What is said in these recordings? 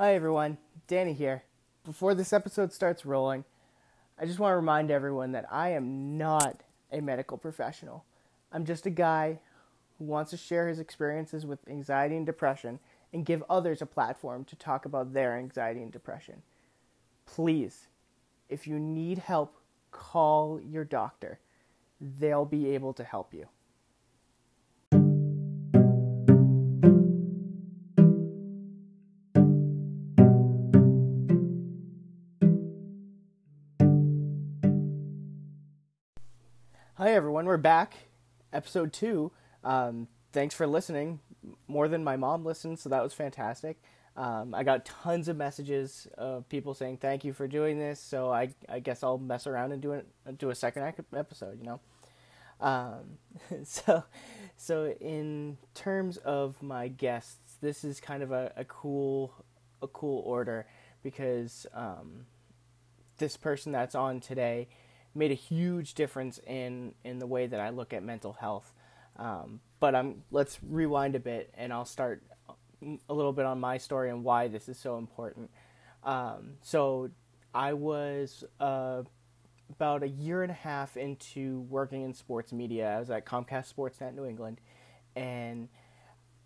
Hi everyone, Danny here. Before this episode starts rolling, I just want to remind everyone that I am not a medical professional. I'm just a guy who wants to share his experiences with anxiety and depression and give others a platform to talk about their anxiety and depression. Please, if you need help, call your doctor. They'll be able to help you. Hi, everyone. We're back. Episode two. Um, thanks for listening. More than my mom listened, so that was fantastic. Um, I got tons of messages of people saying thank you for doing this. So I, I guess I'll mess around and do it, do a second episode. You know. Um, so, so in terms of my guests, this is kind of a, a cool, a cool order because um, this person that's on today made a huge difference in in the way that I look at mental health. Um, but I'm let's rewind a bit, and I'll start a little bit on my story and why this is so important. Um, so I was uh, about a year and a half into working in sports media. I was at Comcast Sportsnet New England, and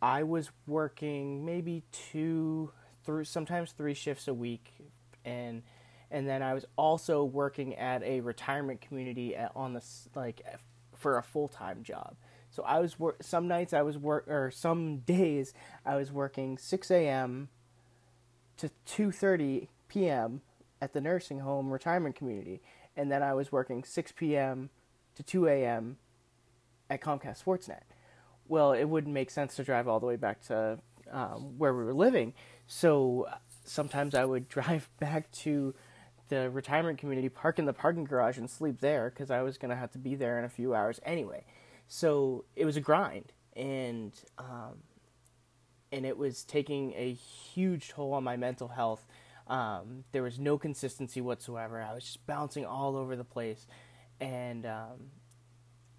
I was working maybe two, through sometimes three shifts a week, and and then I was also working at a retirement community at, on the like for a full time job. So I was work some nights I was work or some days I was working 6 a.m. to 2:30 p.m. at the nursing home retirement community, and then I was working 6 p.m. to 2 a.m. at Comcast Sportsnet. Well, it wouldn't make sense to drive all the way back to um, where we were living, so sometimes I would drive back to the retirement community, park in the parking garage, and sleep there because I was gonna have to be there in a few hours anyway. So it was a grind, and um, and it was taking a huge toll on my mental health. Um, there was no consistency whatsoever. I was just bouncing all over the place, and um,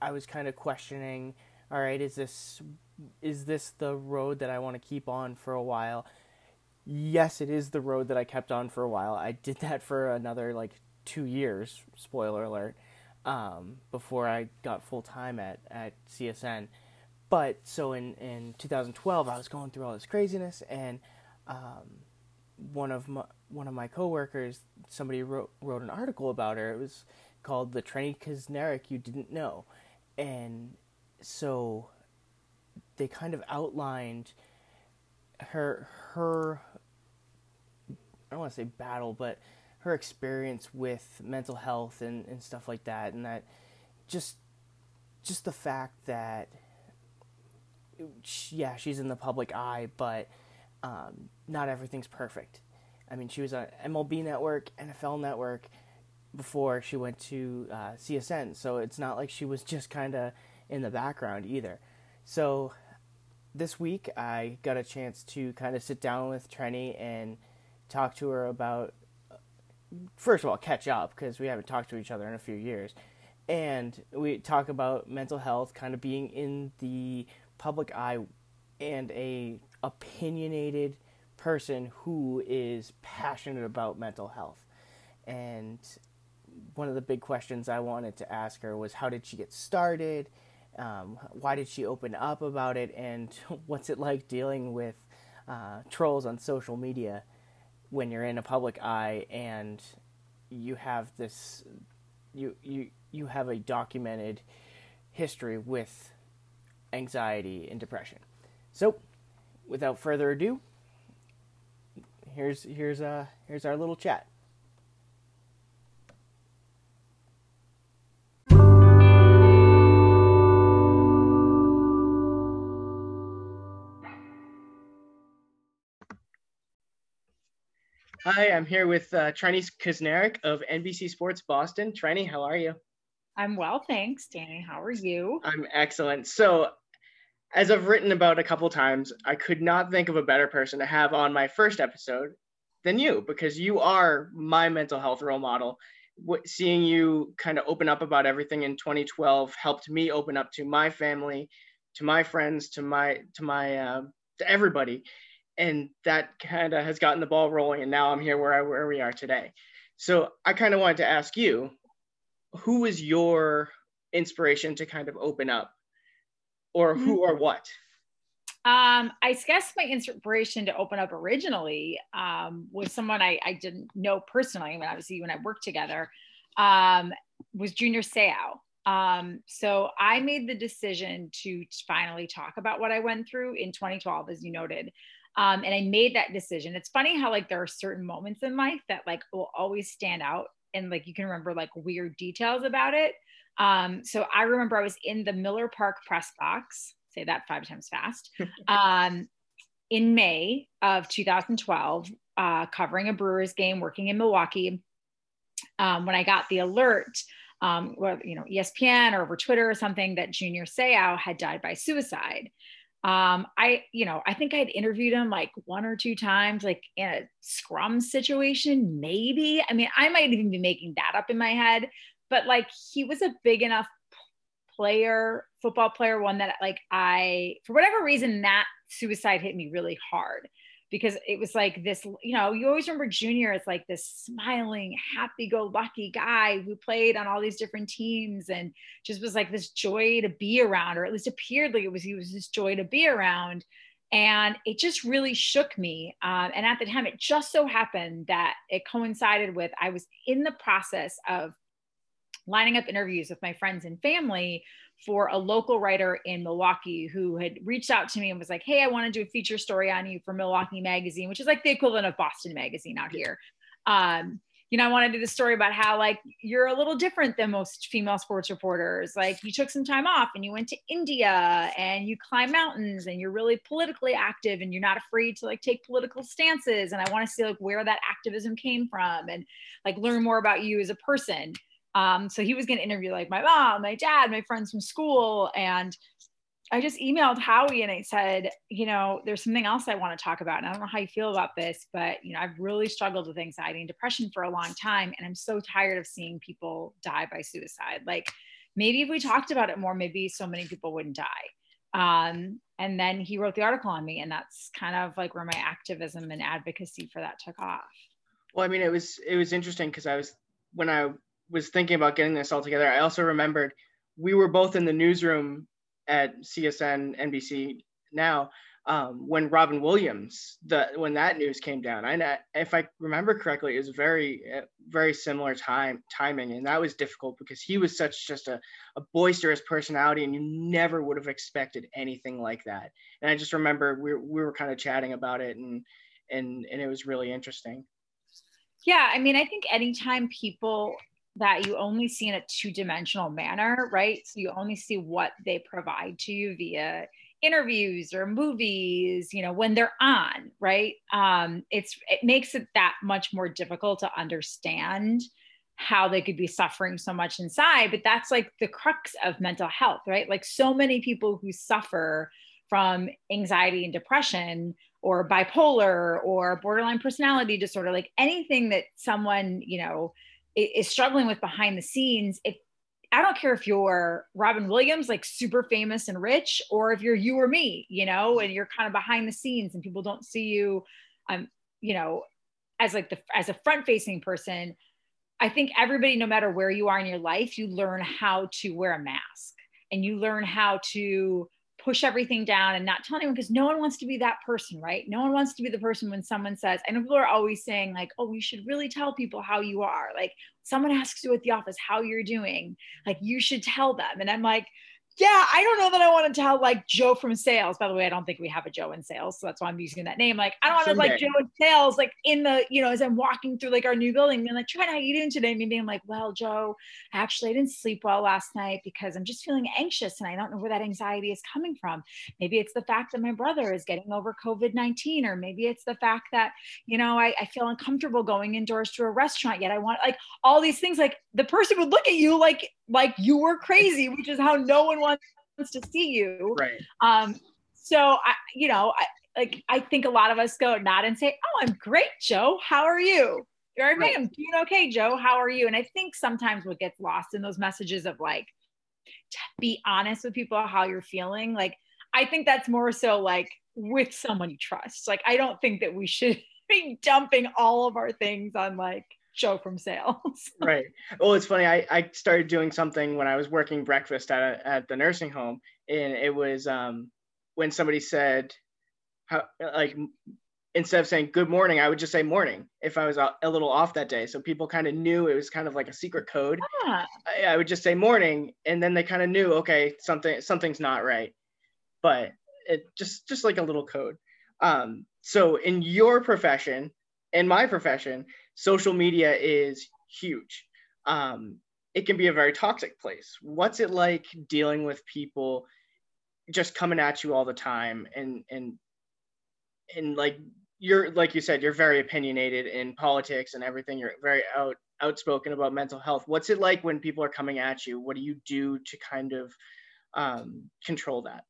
I was kind of questioning. All right, is this is this the road that I want to keep on for a while? Yes, it is the road that I kept on for a while. I did that for another like two years. Spoiler alert. Um, before I got full time at at CSN. But so in in 2012, I was going through all this craziness, and um, one of my one of my coworkers, somebody wrote wrote an article about her. It was called "The Trenny Kusnierek You Didn't Know," and so they kind of outlined her her don't want to say battle, but her experience with mental health and, and stuff like that, and that just just the fact that yeah, she's in the public eye, but um, not everything's perfect. I mean, she was on MLB Network, NFL Network before she went to uh, CSN, so it's not like she was just kind of in the background either. So this week, I got a chance to kind of sit down with Trenny and talk to her about first of all catch up because we haven't talked to each other in a few years. And we talk about mental health kind of being in the public eye and a opinionated person who is passionate about mental health. And one of the big questions i wanted to ask her was how did she get started? Um, why did she open up about it? And what's it like dealing with uh, trolls on social media when you're in a public eye and you have this you you you have a documented history with anxiety and depression. So, without further ado, here's here's uh here's our little chat. Hi, I'm here with uh, Trenny Kusnierek of NBC Sports Boston. Trenny, how are you? I'm well, thanks, Danny. How are you? I'm excellent. So, as I've written about a couple times, I could not think of a better person to have on my first episode than you because you are my mental health role model. What, seeing you kind of open up about everything in 2012 helped me open up to my family, to my friends, to my to my uh, to everybody and that kind of has gotten the ball rolling. And now I'm here where I where we are today. So I kind of wanted to ask you, who was your inspiration to kind of open up, or who mm-hmm. or what? Um, I guess my inspiration to open up originally um, was someone I, I, didn't know personally. I mean, obviously, when I worked together, um, was Junior Seau. Um, so I made the decision to finally talk about what I went through in 2012, as you noted. Um, and I made that decision. It's funny how like there are certain moments in life that like will always stand out and like you can remember like weird details about it. Um, so I remember I was in the Miller Park press box, say that five times fast, um, in May of 2012, uh, covering a Brewers game, working in Milwaukee. Um, when I got the alert, um, or you know, ESPN or over Twitter or something that Junior Seau had died by suicide. Um, I, you know, I think I'd interviewed him like one or two times, like in a scrum situation, maybe. I mean, I might even be making that up in my head, but like he was a big enough player, football player, one that like I, for whatever reason, that suicide hit me really hard because it was like this, you know, you always remember Junior as like this smiling, happy go lucky guy who played on all these different teams and just was like this joy to be around, or at least appeared like it was, he was this joy to be around. And it just really shook me. Um, and at the time, it just so happened that it coincided with I was in the process of lining up interviews with my friends and family for a local writer in Milwaukee who had reached out to me and was like, Hey, I want to do a feature story on you for Milwaukee Magazine, which is like the equivalent of Boston Magazine out here. Um, you know, I want to do the story about how like you're a little different than most female sports reporters. Like you took some time off and you went to India and you climb mountains and you're really politically active and you're not afraid to like take political stances. And I want to see like where that activism came from and like learn more about you as a person. Um, so he was going to interview like my mom, my dad, my friends from school. And I just emailed Howie and I said, you know, there's something else I want to talk about. And I don't know how you feel about this, but, you know, I've really struggled with anxiety and depression for a long time. And I'm so tired of seeing people die by suicide. Like maybe if we talked about it more, maybe so many people wouldn't die. Um, and then he wrote the article on me. And that's kind of like where my activism and advocacy for that took off. Well, I mean, it was, it was interesting because I was, when I was thinking about getting this all together, I also remembered we were both in the newsroom at CSN NBC now um, when Robin Williams, the when that news came down. I if I remember correctly, it was very uh, very similar time timing, and that was difficult because he was such just a, a boisterous personality, and you never would have expected anything like that. And I just remember we we were kind of chatting about it, and and and it was really interesting. Yeah, I mean, I think anytime people that you only see in a two-dimensional manner, right? So you only see what they provide to you via interviews or movies, you know, when they're on, right? Um, it's it makes it that much more difficult to understand how they could be suffering so much inside. But that's like the crux of mental health, right? Like so many people who suffer from anxiety and depression or bipolar or borderline personality disorder, like anything that someone, you know, is struggling with behind the scenes if I don't care if you're Robin Williams, like super famous and rich, or if you're you or me, you know, and you're kind of behind the scenes and people don't see you, um, you know, as like the as a front facing person. I think everybody, no matter where you are in your life, you learn how to wear a mask and you learn how to push everything down and not tell anyone because no one wants to be that person, right? No one wants to be the person when someone says, know people are always saying, like, oh, you should really tell people how you are. Like, someone asks you at the office how you're doing, like, you should tell them. And I'm like, yeah, I don't know that I want to tell like Joe from sales. By the way, I don't think we have a Joe in sales, so that's why I'm using that name. Like, I don't want to like Joe in sales, like in the, you know, as I'm walking through like our new building, being like, Trent, how you doing today? Maybe I'm like, well, Joe, actually, I didn't sleep well last night because I'm just feeling anxious and I don't know where that anxiety is coming from. Maybe it's the fact that my brother is getting over COVID 19, or maybe it's the fact that, you know, I, I feel uncomfortable going indoors to a restaurant yet. I want like all these things. Like the person would look at you like like you were crazy, which is how no one wants to see you. Right. Um, so I, you know, I like I think a lot of us go nod and say, "Oh, I'm great, Joe. How are you?" You're right. I'm doing okay, Joe. How are you? And I think sometimes what gets lost in those messages of like, to be honest with people how you're feeling. Like, I think that's more so like with someone you trust. Like I don't think that we should be dumping all of our things on like show from sales. right. Well, it's funny. I, I started doing something when I was working breakfast at, a, at the nursing home, and it was um, when somebody said, how, like, instead of saying good morning, I would just say morning if I was a, a little off that day. So people kind of knew it was kind of like a secret code. Ah. I, I would just say morning, and then they kind of knew, okay, something something's not right. But it just just like a little code. Um, so in your profession, in my profession, social media is huge. Um, it can be a very toxic place. What's it like dealing with people just coming at you all the time and and and like you're like you said you're very opinionated in politics and everything. You're very out outspoken about mental health. What's it like when people are coming at you? What do you do to kind of um, control that?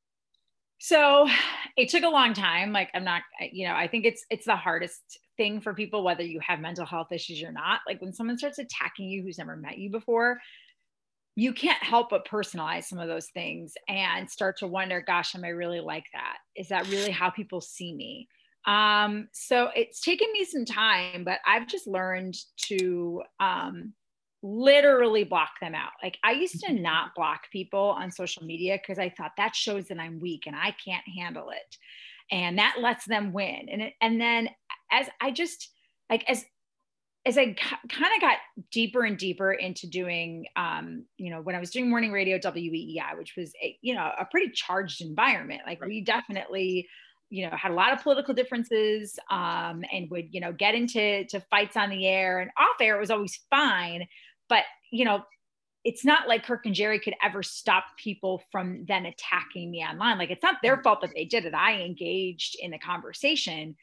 So it took a long time. Like i'm not you know i think it's it's the hardest thing for people whether you have mental health issues or not like when someone starts attacking you who's never met you before you can't help but personalize some of those things and start to wonder gosh am i really like that is that really how people see me um, so it's taken me some time but i've just learned to um, literally block them out. Like I used to mm-hmm. not block people on social media because I thought that shows that I'm weak and I can't handle it. And that lets them win. And it, and then as I just like as as I kind of got deeper and deeper into doing, um, you know, when I was doing morning radio WEEI, which was, a, you know, a pretty charged environment. Like right. we definitely, you know, had a lot of political differences um, and would, you know, get into to fights on the air and off air. It was always fine, but you know it's not like Kirk and Gerry could ever stop people from then attacking me online. Like it's not their fault that they did it. I engaged in the conversation.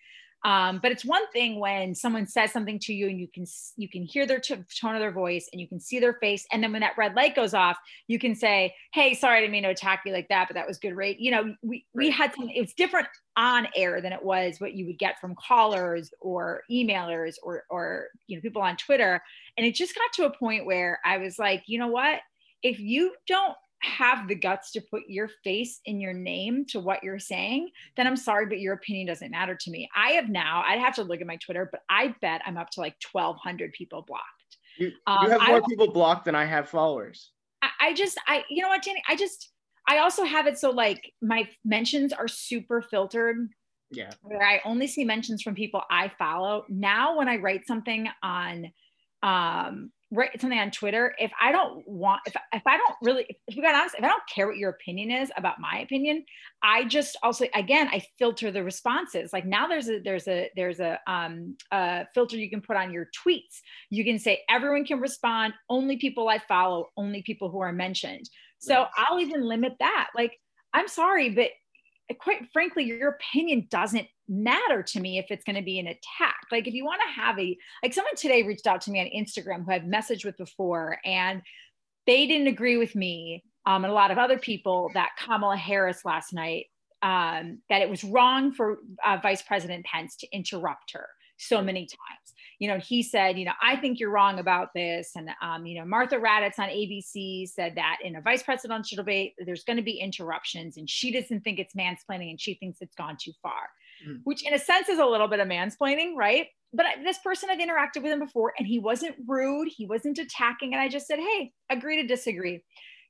Um, but it's one thing when someone says something to you and you can you can hear their t- tone of their voice and you can see their face, and then when that red light goes off, you can say, "Hey, sorry, I didn't mean to attack you like that, but that was good rate." You know, we we had some. It was different on air than it was what you would get from callers or emailers or or you know people on Twitter, and it just got to a point where I was like, you know what? If you don't have the guts to put your face in your name to what you're saying, then I'm sorry, but your opinion doesn't matter to me. I have now, I'd have to look at my Twitter, but I bet I'm up to like 1,200 people blocked. You, you um, have more I, people blocked than I have followers. I, I just, I, you know what, Danny, I just, I also have it so like my mentions are super filtered. Yeah. Where I only see mentions from people I follow. Now, when I write something on, um, write something on Twitter, if I don't want, if, if I don't really, if you got honest, if I don't care what your opinion is about my opinion, I just also, again, I filter the responses. Like now there's a, there's a, there's a, um, a filter you can put on your tweets. You can say everyone can respond, only people I follow, only people who are mentioned. So I'll even limit that. Like, I'm sorry, but quite frankly, your opinion doesn't matter to me if it's going to be an attack. Like if you want to have a like someone today reached out to me on Instagram who I've messaged with before and they didn't agree with me um, and a lot of other people that Kamala Harris last night um, that it was wrong for uh, Vice President Pence to interrupt her so many times. You know, he said, you know, I think you're wrong about this. And, um, you know, Martha Raddatz on ABC said that in a vice presidential debate, there's going to be interruptions and she doesn't think it's mansplaining and she thinks it's gone too far mm. which in a sense is a little bit of mansplaining, right? But I, this person I've interacted with him before and he wasn't rude, he wasn't attacking. And I just said, hey, agree to disagree.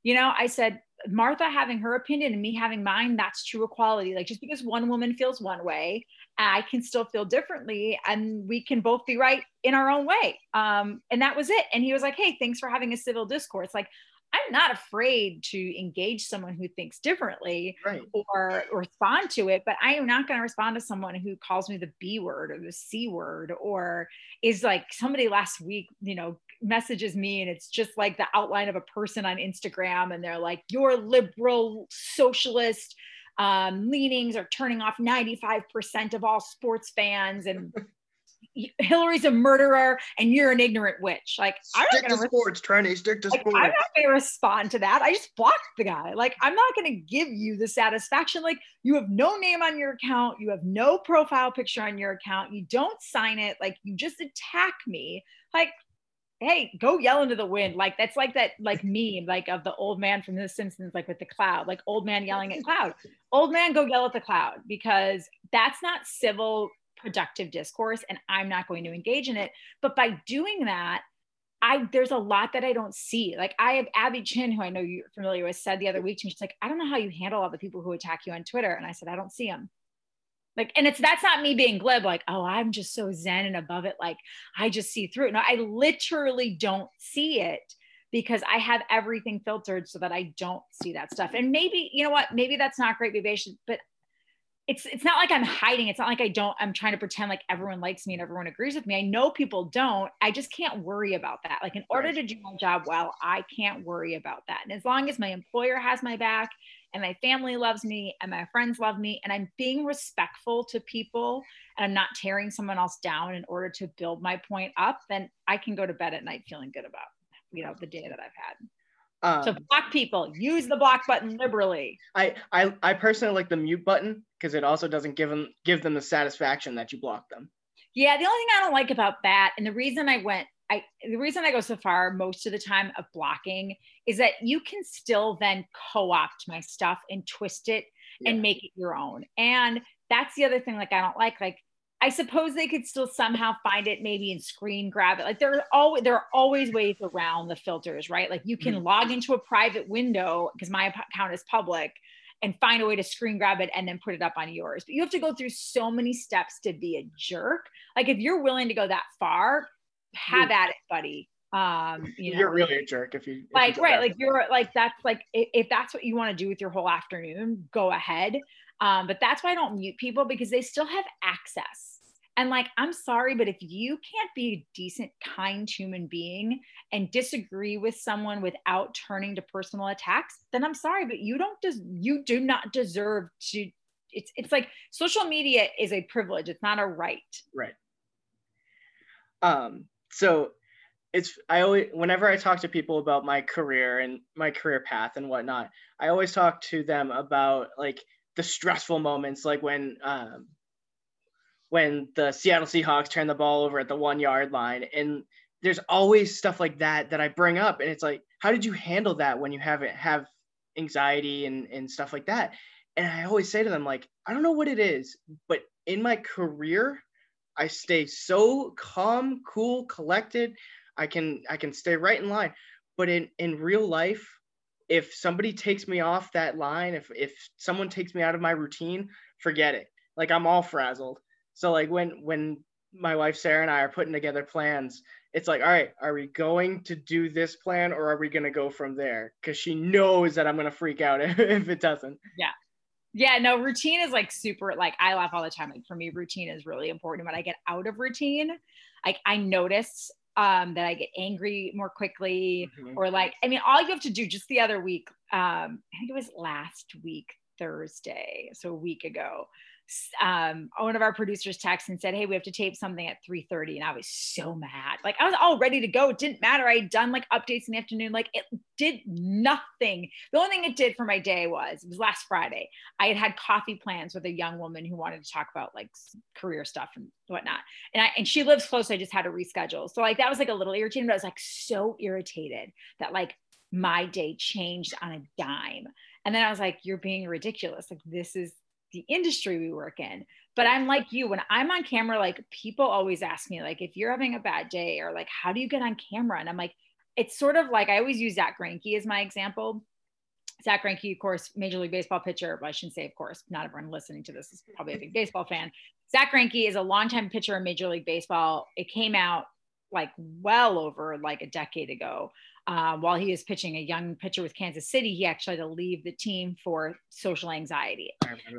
You know, I said, Martha having her opinion and me having mine, that's true equality. Like just because one woman feels one way, I can still feel differently and we can both be right in our own way. Um, and that was it. And he was like, hey, thanks for having a civil discourse. Like I'm not afraid to engage someone who thinks differently right. or, respond to it, but I am not going to respond to someone who calls me the B word or the C word or is like somebody last week, you know, messages me and it's just like the outline of a person on Instagram and they're like, your liberal socialist um, leanings are turning off 95% of all sports fans and Hillary's a murderer and you're an ignorant witch. Like I'm stick not to sports, Trenny. Stick to like, sports. I'm not going to respond to that. I just blocked the guy. Like I'm not going to give you the satisfaction. Like you have no name on your account. You have no profile picture on your account. You don't sign it. Like you just attack me. Like hey, go yell into the wind. Like that's like that like meme like of the old man from The Simpsons, like with the cloud, like old man yelling at cloud. Old man, go yell at the cloud because that's not civil productive discourse and I'm not going to engage in it. But by doing that, I there's a lot that I don't see. Like I have Abby Chin, who I know you're familiar with, said the other week to me, she's like, I don't know how you handle all the people who attack you on Twitter. And I said, I don't see them. Like, and it's that's not me being glib, like, oh, I'm just so zen and above it. Like, I just see through it. No, I literally don't see it because I have everything filtered so that I don't see that stuff. And maybe, you know what, maybe that's not great. Maybe but it's it's not like I'm hiding. It's not like I don't, I'm trying to pretend like everyone likes me and everyone agrees with me. I know people don't. I just can't worry about that. Like in order to do my job well, I can't worry about that. And as long as my employer has my back and my family loves me and my friends love me and I'm being respectful to people and I'm not tearing someone else down in order to build my point up, then I can go to bed at night feeling good about, you know, the day that I've had. Um, so block people, use the block button liberally. I I, I personally like the mute button because it also doesn't give them give them the satisfaction that you block them. Yeah, the only thing I don't like about that, and the reason I went, I the reason I go so far most of the time of blocking is that you can still then co-opt my stuff and twist it yeah. and make it your own. And that's the other thing, like I don't like, like I suppose they could still somehow find it maybe and screen grab it. Like there are always there are always ways around the filters, right? Like you can mm-hmm. log into a private window because my account is public and find a way to screen grab it and then put it up on yours. But you have to go through so many steps to be a jerk. Like if you're willing to go that far, have at it, buddy. Um, you know, you're really a jerk if you if like you right, like you're like that's like if, if that's what you want to do with your whole afternoon, go ahead. Um, but that's why I don't mute people because they still have access and like, I'm sorry, but if you can't be a decent, kind human being and disagree with someone without turning to personal attacks, then I'm sorry, but you don't des- you do not deserve to. It's it's like social media is a privilege. It's not a right. Right. Um. So it's I always whenever I talk to people about my career and my career path and whatnot, I always talk to them about like the stressful moments, like when um, when the Seattle Seahawks turn the ball over at the one yard line. And there's always stuff like that that I bring up. And it's like, how did you handle that when you have it have anxiety and, and stuff like that? And I always say to them, like, I don't know what it is, but in my career, I stay so calm, cool, collected. I can I can stay right in line. But in, in real life, if somebody takes me off that line, if if someone takes me out of my routine, forget it. Like I'm all frazzled. So like when when my wife Sarah and I are putting together plans, it's like, all right, are we going to do this plan or are we going to go from there? Because she knows that I'm going to freak out if, if it doesn't. Yeah. Yeah, no, routine is like super, like I laugh all the time. Like for me, routine is really important. When I get out of routine, like I notice um, that I get angry more quickly, mm-hmm. or like, I mean, all you have to do just the other week, um, I think it was last week, Thursday, so a week ago um, one of our producers texted and said, "Hey, we have to tape something at 3:30," and I was so mad. Like I was all ready to go. It didn't matter. I had done like updates in the afternoon. Like it did nothing. The only thing it did for my day was it was last Friday. I had had coffee plans with a young woman who wanted to talk about like career stuff and whatnot. And I and she lives close. So I just had to reschedule. So like that was like a little irritating. But I was like so irritated that like my day changed on a dime. And then I was like, "You're being ridiculous. Like this is." The industry we work in. But I'm like you, when I'm on camera, like people always ask me, like, if you're having a bad day or like, how do you get on camera? And I'm like, it's sort of like I always use Zack Greinke as my example. Zack Greinke, of course, Major League Baseball pitcher. Well, I shouldn't say, of course, not everyone listening to this is probably a big baseball fan. Zack Greinke is a longtime pitcher in Major League Baseball. It came out like well over like a decade ago. Uh, while he was pitching a young pitcher with Kansas City, he actually had to leave the team for social anxiety.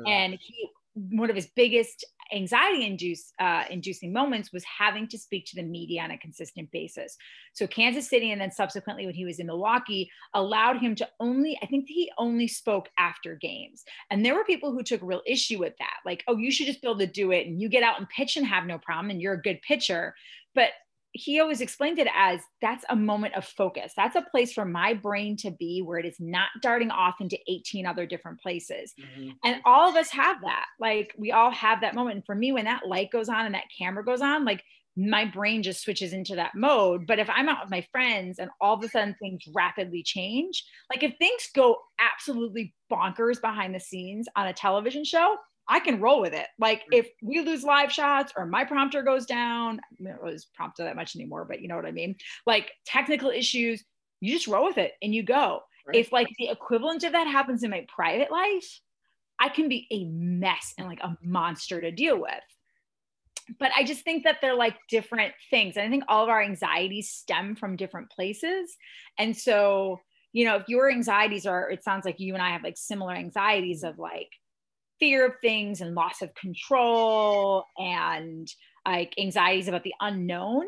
And he, one of his biggest anxiety induce, uh, inducing moments was having to speak to the media on a consistent basis. So Kansas City, and then subsequently when he was in Milwaukee, allowed him to only, I think he only spoke after games. And there were people who took real issue with that. Like, oh, you should just be able to do it and you get out and pitch and have no problem and you're a good pitcher. But he always explained it as that's a moment of focus. That's a place for my brain to be where it is not darting off into 18 other different places. Mm-hmm. And all of us have that. Like we all have that moment. And for me, when that light goes on and that camera goes on, like my brain just switches into that mode. But if I'm out with my friends and all of a sudden things rapidly change, like if things go absolutely bonkers behind the scenes on a television show, I can roll with it. Like mm. if we lose live shots or my prompter goes down, I don't really prompter that much anymore, but you know what I mean? Like technical issues, you just roll with it and you go. Right. If like the equivalent of that happens in my private life, I can be a mess and like a monster to deal with but I just think that they're like different things. And I think all of our anxieties stem from different places. And so, you know, if your anxieties are, it sounds like you and I have like similar anxieties of like fear of things and loss of control and like anxieties about the unknown.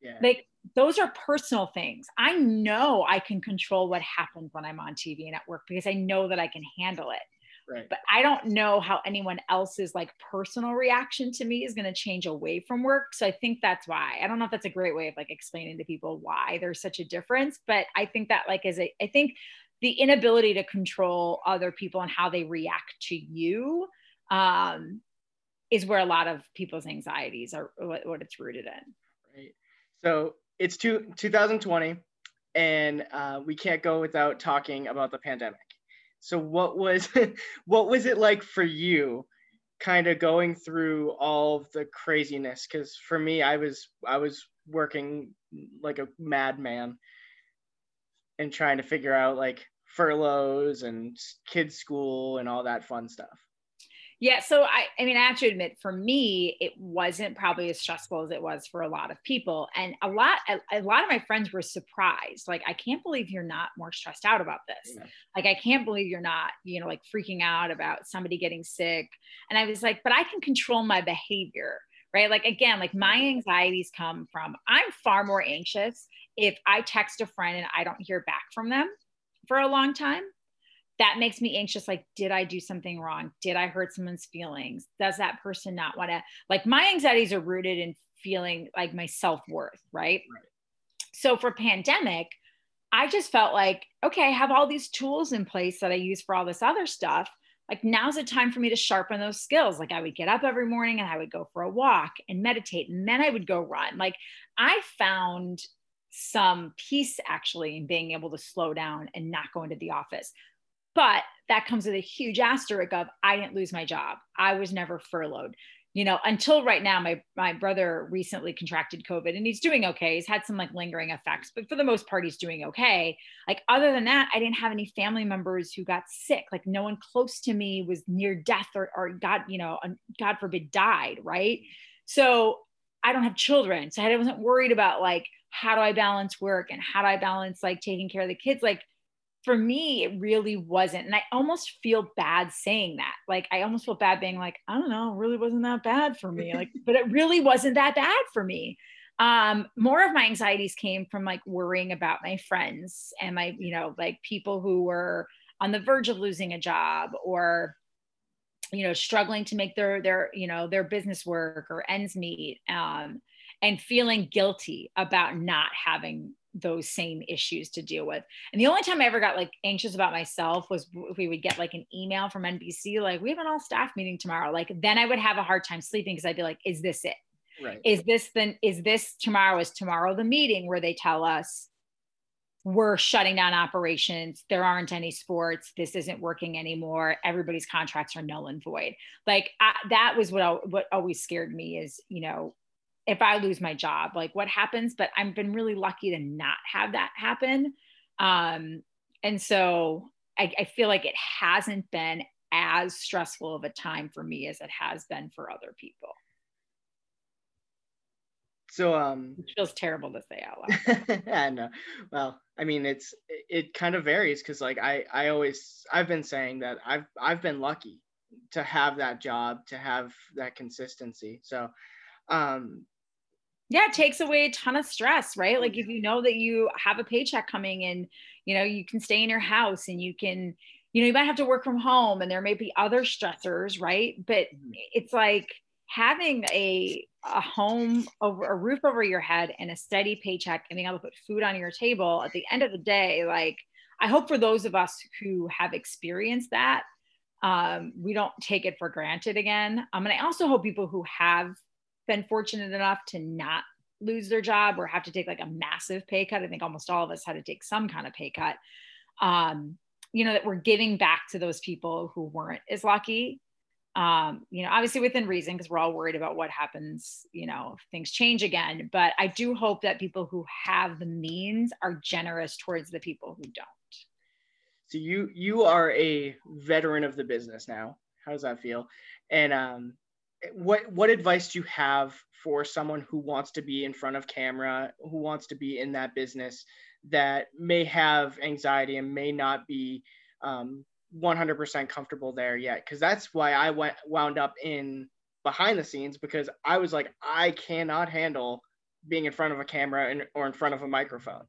Yeah. Like those are personal things. I know I can control what happens when I'm on TV and at work because I know that I can handle it. Right. But I don't know how anyone else's like personal reaction to me is going to change away from work. So I think that's why. I don't know if that's a great way of like explaining to people why there's such a difference, but I think that like is a I think the inability to control other people and how they react to you um, is where a lot of people's anxieties are what, what it's rooted in. Right. So it's two, 2020 and uh, we can't go without talking about the pandemic. So what was what was it like for you kind of going through all the craziness cuz for me I was I was working like a madman and trying to figure out like furloughs and kids school and all that fun stuff. Yeah. So I, I mean, I have to admit, for me, it wasn't probably as stressful as it was for a lot of people. And a lot, a, a lot of my friends were surprised. Like, I can't believe you're not more stressed out about this. Yeah. Like, I can't believe you're not, you know, like freaking out about somebody getting sick. And I was like, but I can control my behavior. Right. Like, again, like my anxieties come from I'm far more anxious if I text a friend and I don't hear back from them for a long time that makes me anxious like did i do something wrong? Did i hurt someone's feelings? Does that person not want to like my anxieties are rooted in feeling like my self-worth right? right. So for pandemic i just felt like okay i have all these tools in place that i use for all this other stuff. Like now's the time for me to sharpen those skills. Like i would get up every morning and i would go for a walk and meditate and then i would go run. Like i found some peace actually in being able to slow down and not go into the office but that comes with a huge asterisk of I didn't lose my job. I was never furloughed. You know, until right now, my my brother recently contracted COVID and he's doing okay. He's had some like lingering effects, but for the most part, he's doing okay. Like other than that, I didn't have any family members who got sick. Like no one close to me was near death or or God, you know, God forbid, died. Right. So I don't have children, so I wasn't worried about like how do I balance work and how do I balance like taking care of the kids. Like for me, it really wasn't. And I almost feel bad saying that. Like, I almost feel bad being like, I don't know, really wasn't that bad for me. Like, but it really wasn't that bad for me. Um, more of my anxieties came from like worrying about my friends and my, you know, like people who were on the verge of losing a job or, you know, struggling to make their, their, you know, their business work or ends meet. Um, and feeling guilty about not having those same issues to deal with. And the only time I ever got like anxious about myself was if we would get like an email from NBC, like, we have an all staff meeting tomorrow. Like, then I would have a hard time sleeping because I'd be like, is this it? Right. Is this then, is this tomorrow? Is tomorrow the meeting where they tell us we're shutting down operations? There aren't any sports. This isn't working anymore. Everybody's contracts are null and void. Like, I, that was what, what always scared me is, you know, if I lose my job, like what happens? But I've been really lucky to not have that happen. Um, and so I, I feel like it hasn't been as stressful of a time for me as it has been for other people. So um it feels terrible to say out loud. I know. Well, I mean it's it kind of varies because like I I always I've been saying that I've I've been lucky to have that job, to have that consistency. So um yeah it takes away a ton of stress right? Like if you know that you have a paycheck coming and you know you can stay in your house and you can you know you might have to work from home and there may be other stressors right? But mm-hmm. it's like having a a home over a roof over your head and a steady paycheck and being able to put food on your table at the end of the day like i hope for those of us who have experienced that um, we don't take it for granted again. Um, and i also hope people who have been fortunate enough to not lose their job or have to take like a massive pay cut. I think almost all of us had to take some kind of pay cut. Um, you know, that we're giving back to those people who weren't as lucky. Um, you know, obviously within reason, because we're all worried about what happens, you know, if things change again. But I do hope that people who have the means are generous towards the people who don't. So you you are a veteran of the business now. How does that feel? And um, what what advice do you have for someone who wants to be in front of camera, who wants to be in that business that may have anxiety and may not be um, 100% comfortable there yet? Because that's why I went wound up in behind the scenes because I was like, I cannot handle being in front of a camera and, or in front of a microphone.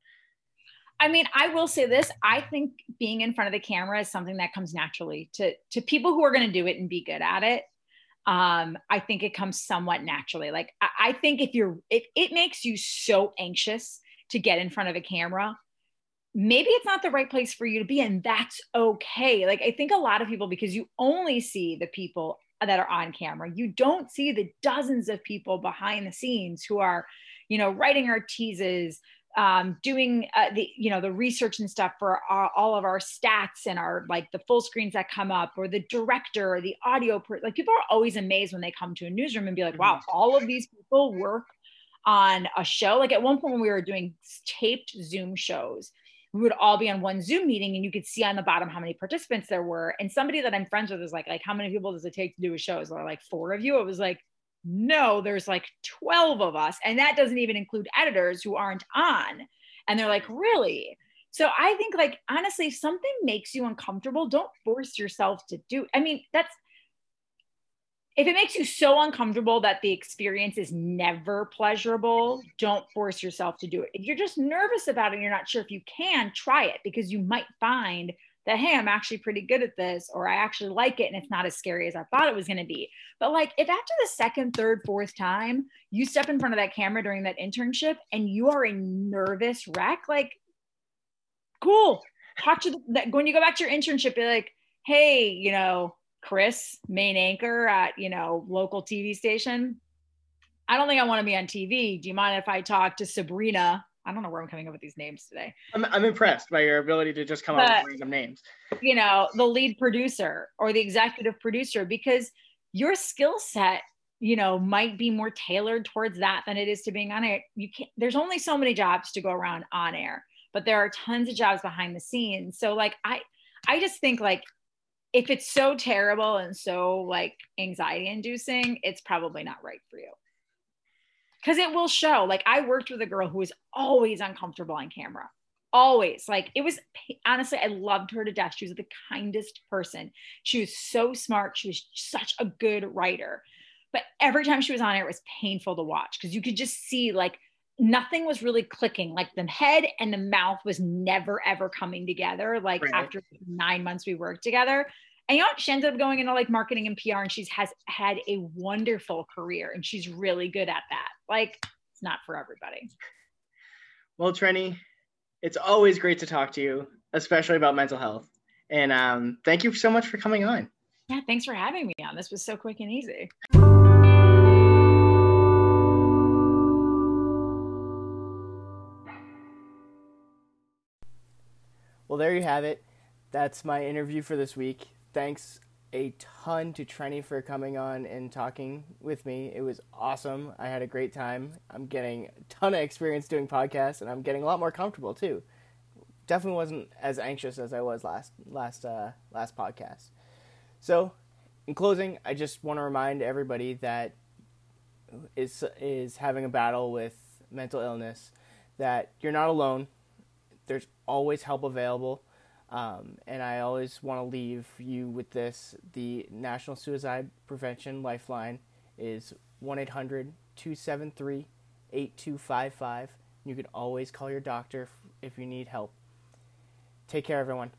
I mean, I will say this. I think being in front of the camera is something that comes naturally to to people who are going to do it and be good at it um, I think it comes somewhat naturally. Like I, I think if you're, if it makes you so anxious to get in front of a camera, maybe it's not the right place for you to be, and that's okay. Like I think a lot of people, because you only see the people that are on camera, you don't see the dozens of people behind the scenes who are, you know, writing our teases, um, doing uh, the you know the research and stuff for our, all of our stats and our like the full screens that come up or the director or the audio per- like people are always amazed when they come to a newsroom and be like wow mm-hmm. all of these people work on a show. Like at one point when we were doing taped zoom shows we would all be on one zoom meeting and you could see on the bottom how many participants there were. And somebody that i'm friends with is like like how many people does it take to do a show? Is there like four of you? It was like no, there's like 12 of us. And that doesn't even include editors who aren't on. And they're like, really? So I think, like, honestly, if something makes you uncomfortable, don't force yourself to do. I mean, that's if it makes you so uncomfortable that the experience is never pleasurable, don't force yourself to do it. If you're just nervous about it and you're not sure if you can, try it because you might find that hey i'm actually pretty good at this or i actually like it and it's not as scary as i thought it was going to be. But like if after the second third fourth time you step in front of that camera during that internship and you are a nervous wreck like cool. Talk to the, when you go back to your internship be like hey you know chris main anchor at you know local tv station. I don't think i want to be on tv do you mind if i talk to sabrina I don't know where I'm coming up with these names today. I'm, I'm impressed by your ability to just come but, up with random names. You know, the lead producer or the executive producer, because your skill set, you know, might be more tailored towards that than it is to being on air. You can't, there's only so many jobs to go around on air, but there are tons of jobs behind the scenes. So like, I, I just think like, if it's so terrible and so like anxiety inducing, it's probably not right for you because it will show. Like I worked with a girl who was always uncomfortable on camera. Always. Like it was honestly, I loved her to death. She was the kindest person. She was so smart. She was such a good writer. But every time she was on air, it was painful to watch because you could just see like nothing was really clicking. Like the head and the mouth was never ever coming together. Like right. after nine months we worked together and you know she ended up going into like marketing and pr and she's has had a wonderful career and she's really good at that like it's not for everybody. Well trenny it's always great to talk to you especially about mental health. And um, thank you so much for coming on. Yeah thanks for having me on. This was so quick and easy. Well there you have it. That's my interview for this week. Thanks a ton to Trenny for coming on and talking with me. It was awesome. I had a great time. I'm getting a ton of experience doing podcasts, and I'm getting a lot more comfortable too. Definitely wasn't as anxious as I was last last uh, last podcast. So, in closing, I just want to remind everybody that is is having a battle with mental illness that you're not alone. There's always help available um, and I always want to leave you with this the National Suicide Prevention Lifeline is 1 800 273 8255. You can always call your doctor if you need help. Take care, everyone.